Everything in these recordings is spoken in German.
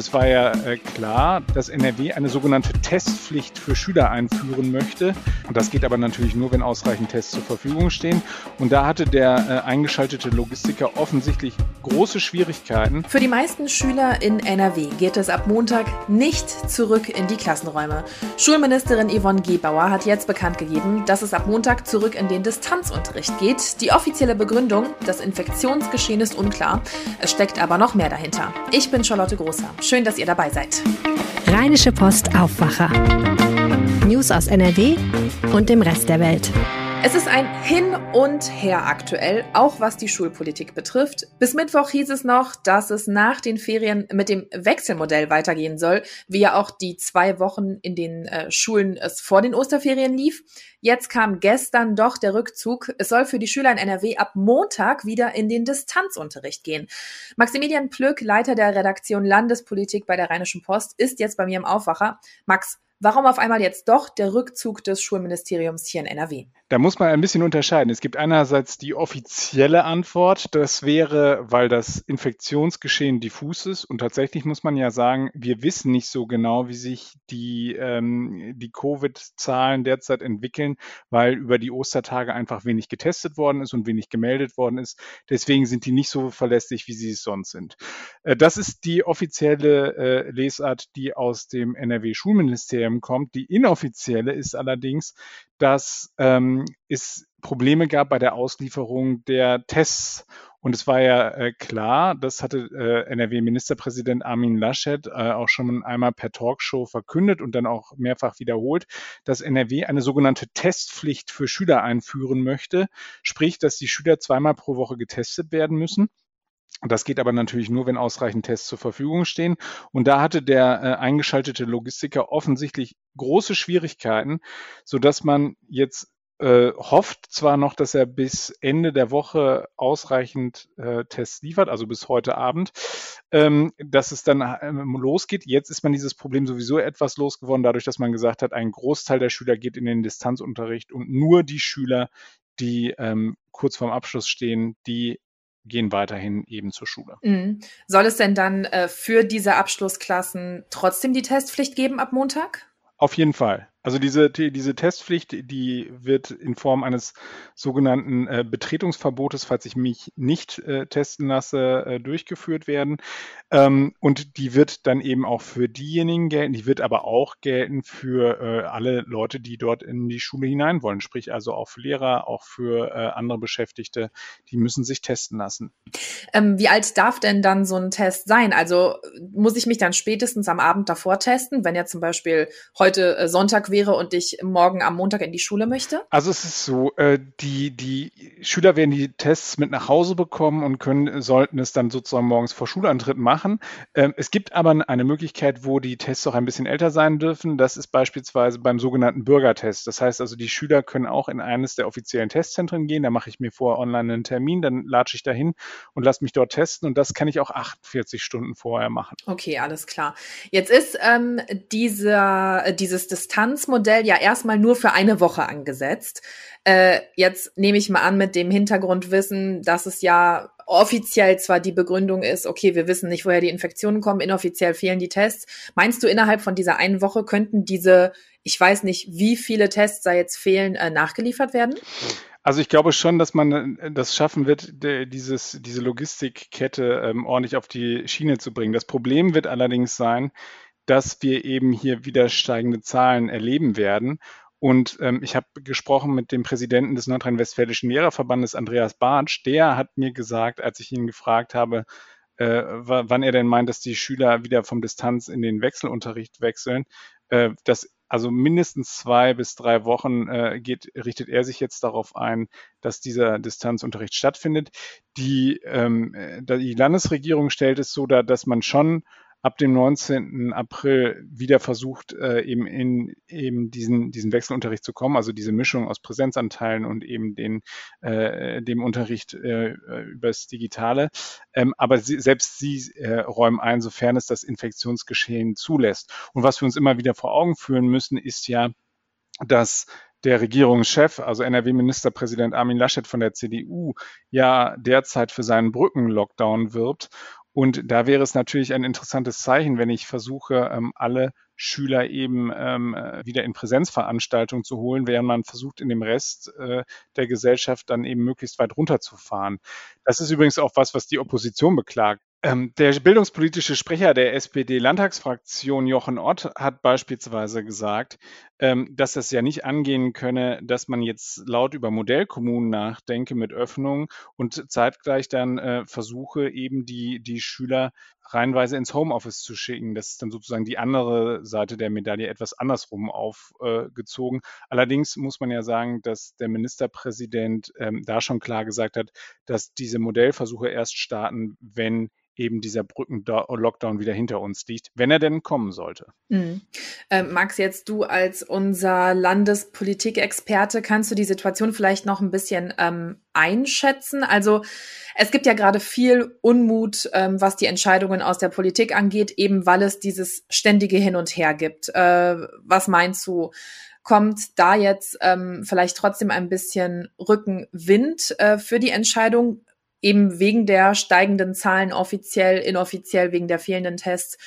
Es war ja äh, klar, dass NRW eine sogenannte Testpflicht für Schüler einführen möchte. Und das geht aber natürlich nur, wenn ausreichend Tests zur Verfügung stehen. Und da hatte der äh, eingeschaltete Logistiker offensichtlich große Schwierigkeiten. Für die meisten Schüler in NRW geht es ab Montag nicht zurück in die Klassenräume. Schulministerin Yvonne Gebauer hat jetzt bekannt gegeben, dass es ab Montag zurück in den Distanzunterricht geht. Die offizielle Begründung, das Infektionsgeschehen ist unklar. Es steckt aber noch mehr dahinter. Ich bin Charlotte Großer. Schön, dass ihr dabei seid. Rheinische Post Aufwacher. News aus NRW und dem Rest der Welt. Es ist ein Hin und Her aktuell, auch was die Schulpolitik betrifft. Bis Mittwoch hieß es noch, dass es nach den Ferien mit dem Wechselmodell weitergehen soll, wie ja auch die zwei Wochen in den äh, Schulen es vor den Osterferien lief. Jetzt kam gestern doch der Rückzug. Es soll für die Schüler in NRW ab Montag wieder in den Distanzunterricht gehen. Maximilian Plück, Leiter der Redaktion Landespolitik bei der Rheinischen Post, ist jetzt bei mir im Aufwacher. Max, Warum auf einmal jetzt doch der Rückzug des Schulministeriums hier in NRW? Da muss man ein bisschen unterscheiden. Es gibt einerseits die offizielle Antwort, das wäre, weil das Infektionsgeschehen diffus ist. Und tatsächlich muss man ja sagen, wir wissen nicht so genau, wie sich die, ähm, die Covid-Zahlen derzeit entwickeln, weil über die Ostertage einfach wenig getestet worden ist und wenig gemeldet worden ist. Deswegen sind die nicht so verlässlich, wie sie es sonst sind. Äh, das ist die offizielle äh, Lesart, die aus dem NRW-Schulministerium Instagram kommt. Die inoffizielle ist allerdings, dass ähm, es Probleme gab bei der Auslieferung der Tests. Und es war ja äh, klar, das hatte äh, NRW-Ministerpräsident Armin Laschet äh, auch schon einmal per Talkshow verkündet und dann auch mehrfach wiederholt, dass NRW eine sogenannte Testpflicht für Schüler einführen möchte. Sprich, dass die Schüler zweimal pro Woche getestet werden müssen. Das geht aber natürlich nur, wenn ausreichend Tests zur Verfügung stehen. Und da hatte der äh, eingeschaltete Logistiker offensichtlich große Schwierigkeiten, so dass man jetzt äh, hofft zwar noch, dass er bis Ende der Woche ausreichend äh, Tests liefert, also bis heute Abend, ähm, dass es dann ähm, losgeht. Jetzt ist man dieses Problem sowieso etwas losgeworden, dadurch, dass man gesagt hat, ein Großteil der Schüler geht in den Distanzunterricht und nur die Schüler, die ähm, kurz vorm Abschluss stehen, die gehen weiterhin eben zur Schule. Mhm. Soll es denn dann äh, für diese Abschlussklassen trotzdem die Testpflicht geben ab Montag? Auf jeden Fall. Also diese, diese Testpflicht, die wird in Form eines sogenannten äh, Betretungsverbotes, falls ich mich nicht äh, testen lasse, äh, durchgeführt werden. Ähm, und die wird dann eben auch für diejenigen gelten, die wird aber auch gelten für äh, alle Leute, die dort in die Schule hinein wollen, sprich also auch für Lehrer, auch für äh, andere Beschäftigte, die müssen sich testen lassen. Ähm, wie alt darf denn dann so ein Test sein? Also muss ich mich dann spätestens am Abend davor testen, wenn ja zum Beispiel heute äh, Wäre und ich morgen am Montag in die Schule möchte? Also es ist so, äh, die, die Schüler werden die Tests mit nach Hause bekommen und können, sollten es dann sozusagen morgens vor Schulantritt machen. Ähm, es gibt aber eine Möglichkeit, wo die Tests auch ein bisschen älter sein dürfen. Das ist beispielsweise beim sogenannten Bürgertest. Das heißt also, die Schüler können auch in eines der offiziellen Testzentren gehen. Da mache ich mir vorher online einen Termin, dann latsche ich dahin und lasse mich dort testen und das kann ich auch 48 Stunden vorher machen. Okay, alles klar. Jetzt ist ähm, dieser, dieses Distanzmodell Modell ja erstmal nur für eine Woche angesetzt. Äh, jetzt nehme ich mal an mit dem Hintergrundwissen, dass es ja offiziell zwar die Begründung ist, okay, wir wissen nicht, woher die Infektionen kommen, inoffiziell fehlen die Tests. Meinst du, innerhalb von dieser einen Woche könnten diese, ich weiß nicht, wie viele Tests da jetzt fehlen, äh, nachgeliefert werden? Also ich glaube schon, dass man äh, das schaffen wird, dieses, diese Logistikkette ähm, ordentlich auf die Schiene zu bringen. Das Problem wird allerdings sein, dass wir eben hier wieder steigende Zahlen erleben werden. Und ähm, ich habe gesprochen mit dem Präsidenten des Nordrhein-Westfälischen Lehrerverbandes, Andreas Bartsch. Der hat mir gesagt, als ich ihn gefragt habe, äh, wann er denn meint, dass die Schüler wieder vom Distanz in den Wechselunterricht wechseln, äh, dass also mindestens zwei bis drei Wochen äh, geht, richtet er sich jetzt darauf ein, dass dieser Distanzunterricht stattfindet. Die, ähm, äh, die Landesregierung stellt es so dar, dass man schon ab dem 19. April wieder versucht, äh, eben in eben diesen, diesen Wechselunterricht zu kommen, also diese Mischung aus Präsenzanteilen und eben den, äh, dem Unterricht äh, übers Digitale. Ähm, aber sie, selbst sie äh, räumen ein, sofern es das Infektionsgeschehen zulässt. Und was wir uns immer wieder vor Augen führen müssen, ist ja, dass der Regierungschef, also NRW-Ministerpräsident Armin Laschet von der CDU, ja derzeit für seinen Brückenlockdown wirbt Und da wäre es natürlich ein interessantes Zeichen, wenn ich versuche, ähm, alle Schüler eben ähm, äh, wieder in Präsenzveranstaltungen zu holen, während man versucht, in dem Rest äh, der Gesellschaft dann eben möglichst weit runterzufahren. Das ist übrigens auch was, was die Opposition beklagt. Ähm, der bildungspolitische Sprecher der SPD-Landtagsfraktion Jochen Ott hat beispielsweise gesagt, ähm, dass es ja nicht angehen könne, dass man jetzt laut über Modellkommunen nachdenke mit Öffnung und zeitgleich dann äh, versuche, eben die, die Schüler reihenweise ins Homeoffice zu schicken. Das ist dann sozusagen die andere Seite der Medaille etwas andersrum aufgezogen. Äh, Allerdings muss man ja sagen, dass der Ministerpräsident ähm, da schon klar gesagt hat, dass diese Modellversuche erst starten, wenn eben dieser Brücken-Lockdown wieder hinter uns liegt, wenn er denn kommen sollte. Mhm. Äh, Max, jetzt du als unser Landespolitikexperte, kannst du die Situation vielleicht noch ein bisschen ähm, einschätzen? Also es gibt ja gerade viel Unmut, ähm, was die Entscheidungen aus der Politik angeht, eben weil es dieses ständige Hin und Her gibt. Äh, was meinst du? Kommt da jetzt ähm, vielleicht trotzdem ein bisschen Rückenwind äh, für die Entscheidung? eben wegen der steigenden Zahlen offiziell, inoffiziell, wegen der fehlenden Tests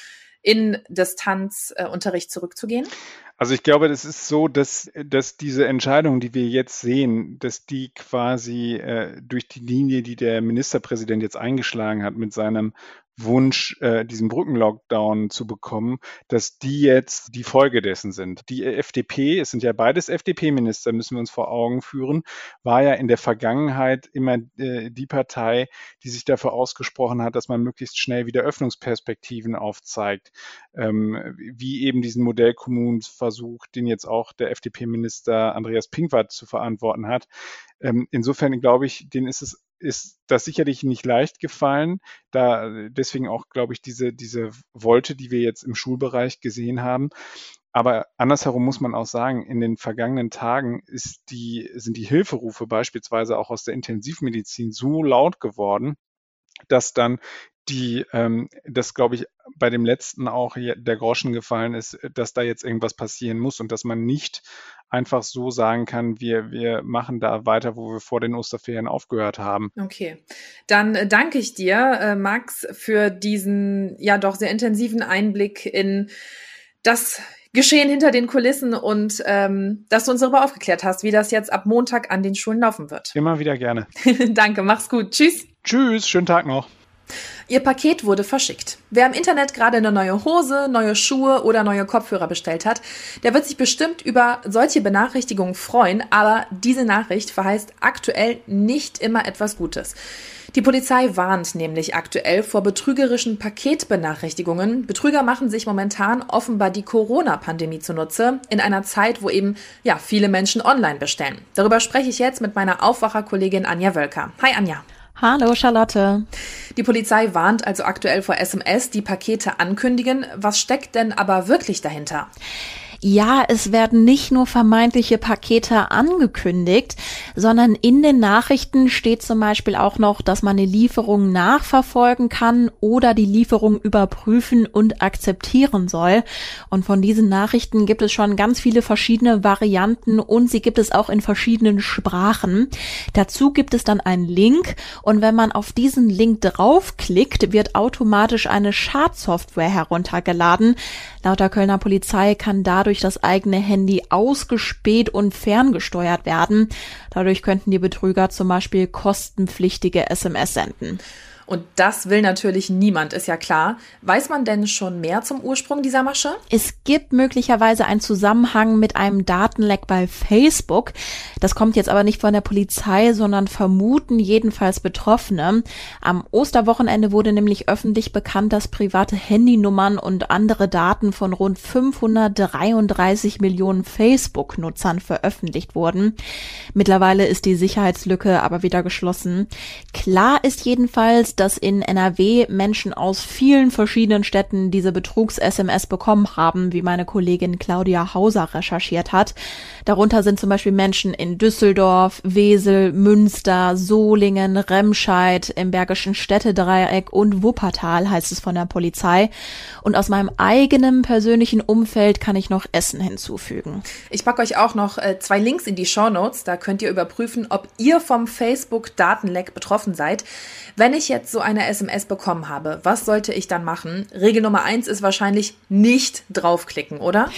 in Distanzunterricht zurückzugehen? Also ich glaube, das ist so, dass, dass diese Entscheidung, die wir jetzt sehen, dass die quasi äh, durch die Linie, die der Ministerpräsident jetzt eingeschlagen hat mit seinem Wunsch, äh, diesen Brückenlockdown zu bekommen, dass die jetzt die Folge dessen sind. Die FDP, es sind ja beides FDP-Minister, müssen wir uns vor Augen führen, war ja in der Vergangenheit immer äh, die Partei, die sich dafür ausgesprochen hat, dass man möglichst schnell wieder Öffnungsperspektiven aufzeigt, ähm, wie eben diesen Modellkommunenversuch, den jetzt auch der FDP-Minister Andreas Pinkwart zu verantworten hat. Ähm, insofern glaube ich, denen ist es ist das sicherlich nicht leicht gefallen. Da deswegen auch, glaube ich, diese, diese Wolte, die wir jetzt im Schulbereich gesehen haben. Aber andersherum muss man auch sagen, in den vergangenen Tagen ist die, sind die Hilferufe beispielsweise auch aus der Intensivmedizin so laut geworden, dass dann die, ähm, das glaube ich, bei dem letzten auch der Groschen gefallen ist, dass da jetzt irgendwas passieren muss und dass man nicht einfach so sagen kann, wir, wir machen da weiter, wo wir vor den Osterferien aufgehört haben. Okay, dann äh, danke ich dir, äh, Max, für diesen ja doch sehr intensiven Einblick in das Geschehen hinter den Kulissen und ähm, dass du uns darüber aufgeklärt hast, wie das jetzt ab Montag an den Schulen laufen wird. Immer wieder gerne. danke, mach's gut. Tschüss. Tschüss, schönen Tag noch. Ihr Paket wurde verschickt. Wer im Internet gerade eine neue Hose, neue Schuhe oder neue Kopfhörer bestellt hat, der wird sich bestimmt über solche Benachrichtigungen freuen, aber diese Nachricht verheißt aktuell nicht immer etwas Gutes. Die Polizei warnt nämlich aktuell vor betrügerischen Paketbenachrichtigungen. Betrüger machen sich momentan offenbar die Corona-Pandemie zunutze, in einer Zeit, wo eben ja viele Menschen online bestellen. Darüber spreche ich jetzt mit meiner Aufwacherkollegin Anja Wölker. Hi Anja. Hallo Charlotte. Die Polizei warnt also aktuell vor SMS, die Pakete ankündigen. Was steckt denn aber wirklich dahinter? Ja, es werden nicht nur vermeintliche Pakete angekündigt, sondern in den Nachrichten steht zum Beispiel auch noch, dass man eine Lieferung nachverfolgen kann oder die Lieferung überprüfen und akzeptieren soll. Und von diesen Nachrichten gibt es schon ganz viele verschiedene Varianten und sie gibt es auch in verschiedenen Sprachen. Dazu gibt es dann einen Link und wenn man auf diesen Link draufklickt, wird automatisch eine Schadsoftware heruntergeladen. Laut der Kölner Polizei kann dadurch durch das eigene Handy ausgespäht und ferngesteuert werden. Dadurch könnten die Betrüger zum Beispiel kostenpflichtige SMS senden. Und das will natürlich niemand, ist ja klar. Weiß man denn schon mehr zum Ursprung dieser Masche? Es gibt möglicherweise einen Zusammenhang mit einem Datenleck bei Facebook. Das kommt jetzt aber nicht von der Polizei, sondern vermuten jedenfalls Betroffene. Am Osterwochenende wurde nämlich öffentlich bekannt, dass private Handynummern und andere Daten von rund 533 Millionen Facebook-Nutzern veröffentlicht wurden. Mittlerweile ist die Sicherheitslücke aber wieder geschlossen. Klar ist jedenfalls, dass in NRW Menschen aus vielen verschiedenen Städten diese Betrugs-SMS bekommen haben, wie meine Kollegin Claudia Hauser recherchiert hat. Darunter sind zum Beispiel Menschen in Düsseldorf, Wesel, Münster, Solingen, Remscheid, im Bergischen Städtedreieck und Wuppertal, heißt es von der Polizei. Und aus meinem eigenen persönlichen Umfeld kann ich noch Essen hinzufügen. Ich packe euch auch noch äh, zwei Links in die Show Notes. Da könnt ihr überprüfen, ob ihr vom Facebook-Datenleck betroffen seid. Wenn ich jetzt jetzt so eine SMS bekommen habe, was sollte ich dann machen? Regel Nummer eins ist wahrscheinlich nicht draufklicken, oder?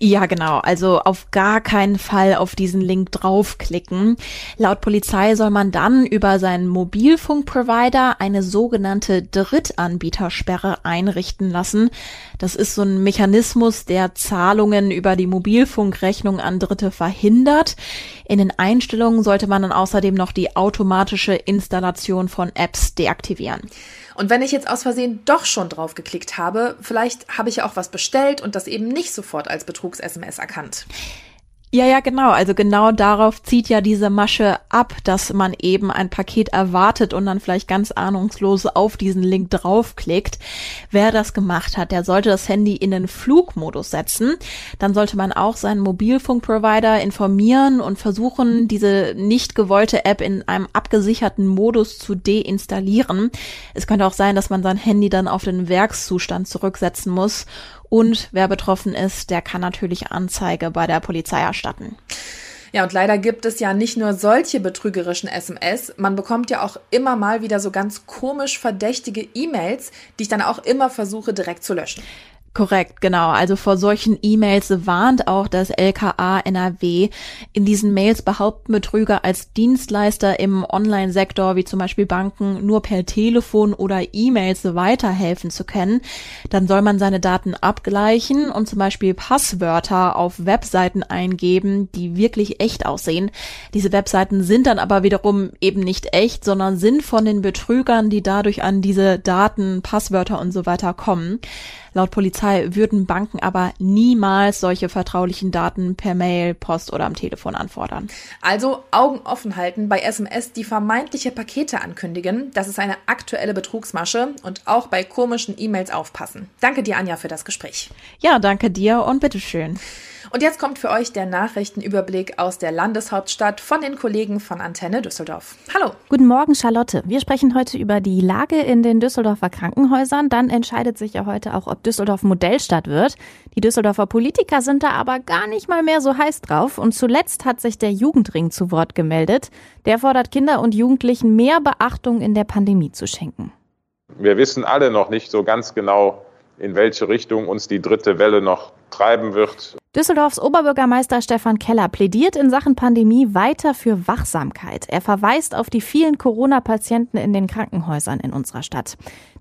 Ja, genau. Also auf gar keinen Fall auf diesen Link draufklicken. Laut Polizei soll man dann über seinen Mobilfunkprovider eine sogenannte Drittanbietersperre einrichten lassen. Das ist so ein Mechanismus, der Zahlungen über die Mobilfunkrechnung an Dritte verhindert. In den Einstellungen sollte man dann außerdem noch die automatische Installation von Apps deaktivieren. Und wenn ich jetzt aus Versehen doch schon drauf geklickt habe, vielleicht habe ich ja auch was bestellt und das eben nicht sofort als Betrugs-SMS erkannt. Ja, ja, genau. Also genau darauf zieht ja diese Masche ab, dass man eben ein Paket erwartet und dann vielleicht ganz ahnungslos auf diesen Link draufklickt. Wer das gemacht hat, der sollte das Handy in den Flugmodus setzen. Dann sollte man auch seinen Mobilfunkprovider informieren und versuchen, diese nicht gewollte App in einem abgesicherten Modus zu deinstallieren. Es könnte auch sein, dass man sein Handy dann auf den Werkszustand zurücksetzen muss und wer betroffen ist, der kann natürlich Anzeige bei der Polizei erstatten. Ja, und leider gibt es ja nicht nur solche betrügerischen SMS, man bekommt ja auch immer mal wieder so ganz komisch verdächtige E-Mails, die ich dann auch immer versuche direkt zu löschen. Korrekt, genau. Also vor solchen E-Mails warnt auch das LKA NRW. In diesen Mails behaupten Betrüger als Dienstleister im Online-Sektor, wie zum Beispiel Banken, nur per Telefon oder E-Mails weiterhelfen zu können. Dann soll man seine Daten abgleichen und zum Beispiel Passwörter auf Webseiten eingeben, die wirklich echt aussehen. Diese Webseiten sind dann aber wiederum eben nicht echt, sondern sind von den Betrügern, die dadurch an diese Daten, Passwörter und so weiter kommen. Laut Polizei würden Banken aber niemals solche vertraulichen Daten per Mail, Post oder am Telefon anfordern. Also Augen offen halten bei SMS, die vermeintliche Pakete ankündigen. Das ist eine aktuelle Betrugsmasche und auch bei komischen E-Mails aufpassen. Danke dir, Anja, für das Gespräch. Ja, danke dir und bitteschön. Und jetzt kommt für euch der Nachrichtenüberblick aus der Landeshauptstadt von den Kollegen von Antenne Düsseldorf. Hallo. Guten Morgen, Charlotte. Wir sprechen heute über die Lage in den Düsseldorfer Krankenhäusern. Dann entscheidet sich ja heute auch, ob Düsseldorf Modellstadt wird. Die Düsseldorfer Politiker sind da aber gar nicht mal mehr so heiß drauf. Und zuletzt hat sich der Jugendring zu Wort gemeldet. Der fordert Kinder und Jugendlichen mehr Beachtung in der Pandemie zu schenken. Wir wissen alle noch nicht so ganz genau, in welche Richtung uns die dritte Welle noch treiben wird. Düsseldorfs Oberbürgermeister Stefan Keller plädiert in Sachen Pandemie weiter für Wachsamkeit. Er verweist auf die vielen Corona-Patienten in den Krankenhäusern in unserer Stadt.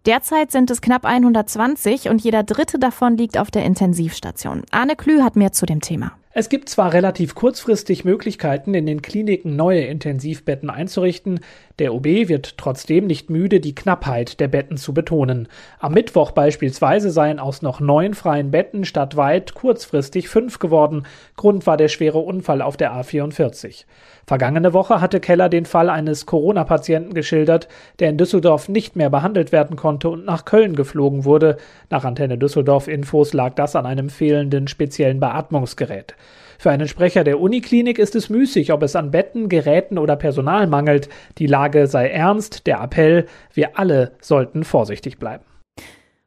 Derzeit sind es knapp 120 und jeder dritte davon liegt auf der Intensivstation. Arne Klü hat mehr zu dem Thema. Es gibt zwar relativ kurzfristig Möglichkeiten, in den Kliniken neue Intensivbetten einzurichten, der OB wird trotzdem nicht müde, die Knappheit der Betten zu betonen. Am Mittwoch beispielsweise seien aus noch neun freien Betten stadtweit kurzfristig fünf geworden. Grund war der schwere Unfall auf der A44. Vergangene Woche hatte Keller den Fall eines Corona-Patienten geschildert, der in Düsseldorf nicht mehr behandelt werden konnte und nach Köln geflogen wurde. Nach Antenne Düsseldorf Infos lag das an einem fehlenden speziellen Beatmungsgerät. Für einen Sprecher der Uniklinik ist es müßig, ob es an Betten, Geräten oder Personal mangelt. Die Lage sei ernst, der Appell, wir alle sollten vorsichtig bleiben.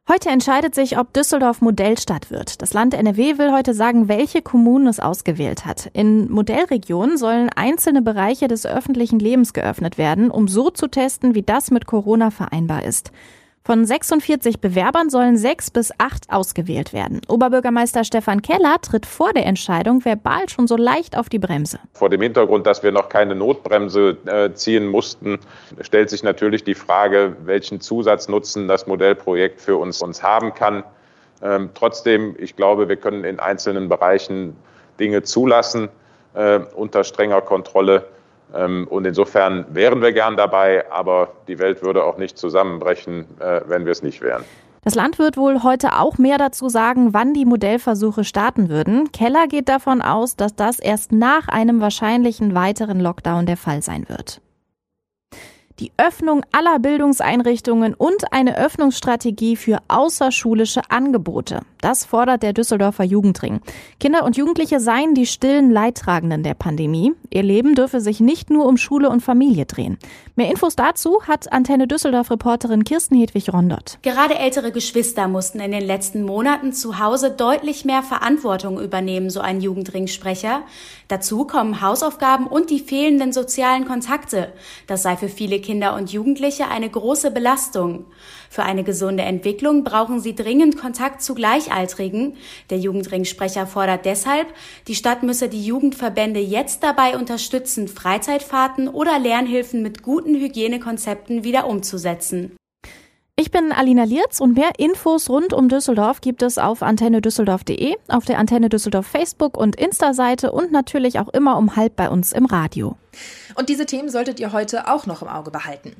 Heute entscheidet sich, ob Düsseldorf Modellstadt wird. Das Land NRW will heute sagen, welche Kommunen es ausgewählt hat. In Modellregionen sollen einzelne Bereiche des öffentlichen Lebens geöffnet werden, um so zu testen, wie das mit Corona vereinbar ist. Von 46 Bewerbern sollen sechs bis acht ausgewählt werden. Oberbürgermeister Stefan Keller tritt vor der Entscheidung verbal schon so leicht auf die Bremse. Vor dem Hintergrund, dass wir noch keine Notbremse äh, ziehen mussten, stellt sich natürlich die Frage, welchen Zusatznutzen das Modellprojekt für uns, uns haben kann. Ähm, trotzdem, ich glaube, wir können in einzelnen Bereichen Dinge zulassen äh, unter strenger Kontrolle. Ähm, und insofern wären wir gern dabei, aber die Welt würde auch nicht zusammenbrechen, äh, wenn wir es nicht wären. Das Land wird wohl heute auch mehr dazu sagen, wann die Modellversuche starten würden. Keller geht davon aus, dass das erst nach einem wahrscheinlichen weiteren Lockdown der Fall sein wird die Öffnung aller Bildungseinrichtungen und eine Öffnungsstrategie für außerschulische Angebote. Das fordert der Düsseldorfer Jugendring. Kinder und Jugendliche seien die stillen Leidtragenden der Pandemie. Ihr Leben dürfe sich nicht nur um Schule und Familie drehen. Mehr Infos dazu hat Antenne Düsseldorf-Reporterin Kirsten Hedwig Rondott. Gerade ältere Geschwister mussten in den letzten Monaten zu Hause deutlich mehr Verantwortung übernehmen, so ein Jugendringsprecher. Dazu kommen Hausaufgaben und die fehlenden sozialen Kontakte. Das sei für viele Kinder und Jugendliche eine große Belastung. Für eine gesunde Entwicklung brauchen sie dringend Kontakt zu Gleichaltrigen. Der Jugendringsprecher fordert deshalb, die Stadt müsse die Jugendverbände jetzt dabei unterstützen, Freizeitfahrten oder Lernhilfen mit guten Hygienekonzepten wieder umzusetzen. Ich bin Alina Lierz und mehr Infos rund um Düsseldorf gibt es auf antennedüsseldorf.de, auf der Antenne Düsseldorf Facebook und Insta-Seite und natürlich auch immer um halb bei uns im Radio. Und diese Themen solltet ihr heute auch noch im Auge behalten.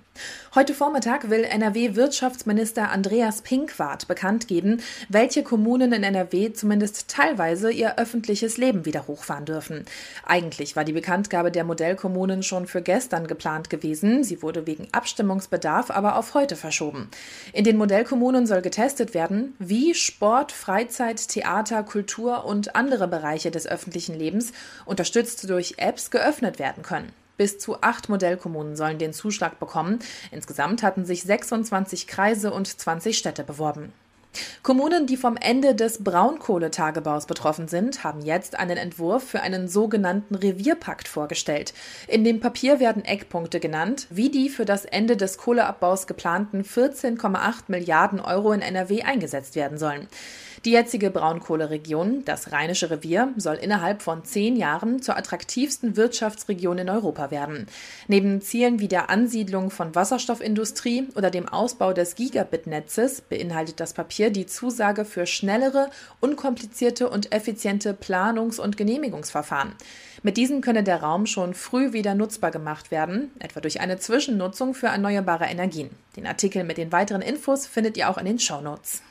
Heute Vormittag will NRW-Wirtschaftsminister Andreas Pinkwart bekannt geben, welche Kommunen in NRW zumindest teilweise ihr öffentliches Leben wieder hochfahren dürfen. Eigentlich war die Bekanntgabe der Modellkommunen schon für gestern geplant gewesen. Sie wurde wegen Abstimmungsbedarf aber auf heute verschoben. In den Modellkommunen soll getestet werden, wie Sport, Freizeit, Theater, Kultur und andere Bereiche des öffentlichen Lebens unterstützt durch Apps geöffnet werden können. Bis zu acht Modellkommunen sollen den Zuschlag bekommen. Insgesamt hatten sich 26 Kreise und 20 Städte beworben. Kommunen, die vom Ende des Braunkohletagebaus betroffen sind, haben jetzt einen Entwurf für einen sogenannten Revierpakt vorgestellt. In dem Papier werden Eckpunkte genannt, wie die für das Ende des Kohleabbaus geplanten 14,8 Milliarden Euro in NRW eingesetzt werden sollen. Die jetzige Braunkohleregion, das Rheinische Revier, soll innerhalb von zehn Jahren zur attraktivsten Wirtschaftsregion in Europa werden. Neben Zielen wie der Ansiedlung von Wasserstoffindustrie oder dem Ausbau des Gigabit-Netzes beinhaltet das Papier die Zusage für schnellere, unkomplizierte und effiziente Planungs- und Genehmigungsverfahren. Mit diesen könne der Raum schon früh wieder nutzbar gemacht werden, etwa durch eine Zwischennutzung für erneuerbare Energien. Den Artikel mit den weiteren Infos findet ihr auch in den Shownotes.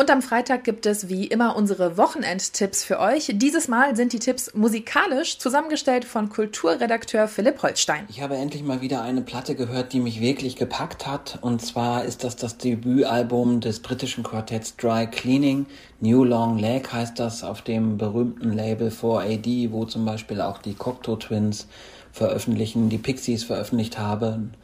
Und am Freitag gibt es wie immer unsere Wochenendtipps für euch. Dieses Mal sind die Tipps musikalisch zusammengestellt von Kulturredakteur Philipp Holstein. Ich habe endlich mal wieder eine Platte gehört, die mich wirklich gepackt hat. Und zwar ist das das Debütalbum des britischen Quartetts Dry Cleaning. New Long Leg heißt das auf dem berühmten Label 4AD, wo zum Beispiel auch die Cocteau Twins veröffentlichen, die Pixies veröffentlicht haben.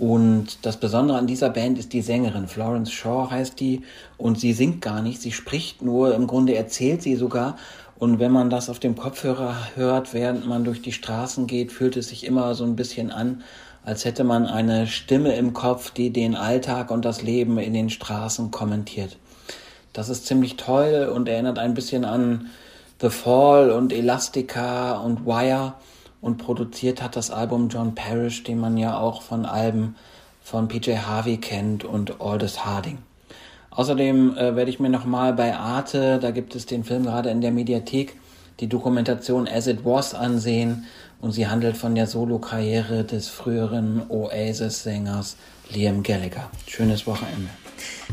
Und das Besondere an dieser Band ist die Sängerin. Florence Shaw heißt die. Und sie singt gar nicht, sie spricht nur. Im Grunde erzählt sie sogar. Und wenn man das auf dem Kopfhörer hört, während man durch die Straßen geht, fühlt es sich immer so ein bisschen an, als hätte man eine Stimme im Kopf, die den Alltag und das Leben in den Straßen kommentiert. Das ist ziemlich toll und erinnert ein bisschen an The Fall und Elastica und Wire und produziert hat das Album John Parrish, den man ja auch von Alben von PJ Harvey kennt und Aldous Harding. Außerdem äh, werde ich mir nochmal bei Arte, da gibt es den Film gerade in der Mediathek, die Dokumentation As It Was ansehen und sie handelt von der Solo-Karriere des früheren Oasis-Sängers Liam Gallagher. Schönes Wochenende.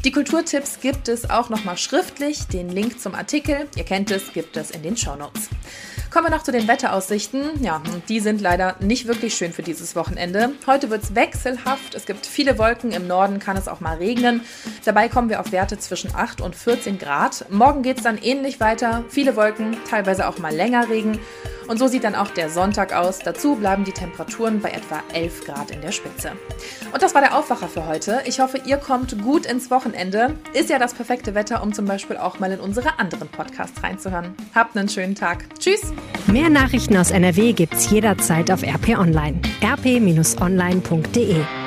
Die Kulturtipps gibt es auch nochmal schriftlich. Den Link zum Artikel, ihr kennt es, gibt es in den Shownotes. Kommen wir noch zu den Wetteraussichten. Ja, die sind leider nicht wirklich schön für dieses Wochenende. Heute wird es wechselhaft. Es gibt viele Wolken. Im Norden kann es auch mal regnen. Dabei kommen wir auf Werte zwischen 8 und 14 Grad. Morgen geht es dann ähnlich weiter. Viele Wolken, teilweise auch mal länger Regen. Und so sieht dann auch der Sonntag aus. Dazu bleiben die Temperaturen bei etwa 11 Grad in der Spitze. Und das war der Aufwacher für heute. Ich hoffe, ihr kommt gut ins Wochenende. Ist ja das perfekte Wetter, um zum Beispiel auch mal in unsere anderen Podcasts reinzuhören. Habt einen schönen Tag. Tschüss. Mehr Nachrichten aus NRW gibt's jederzeit auf RP Online. rp-online.de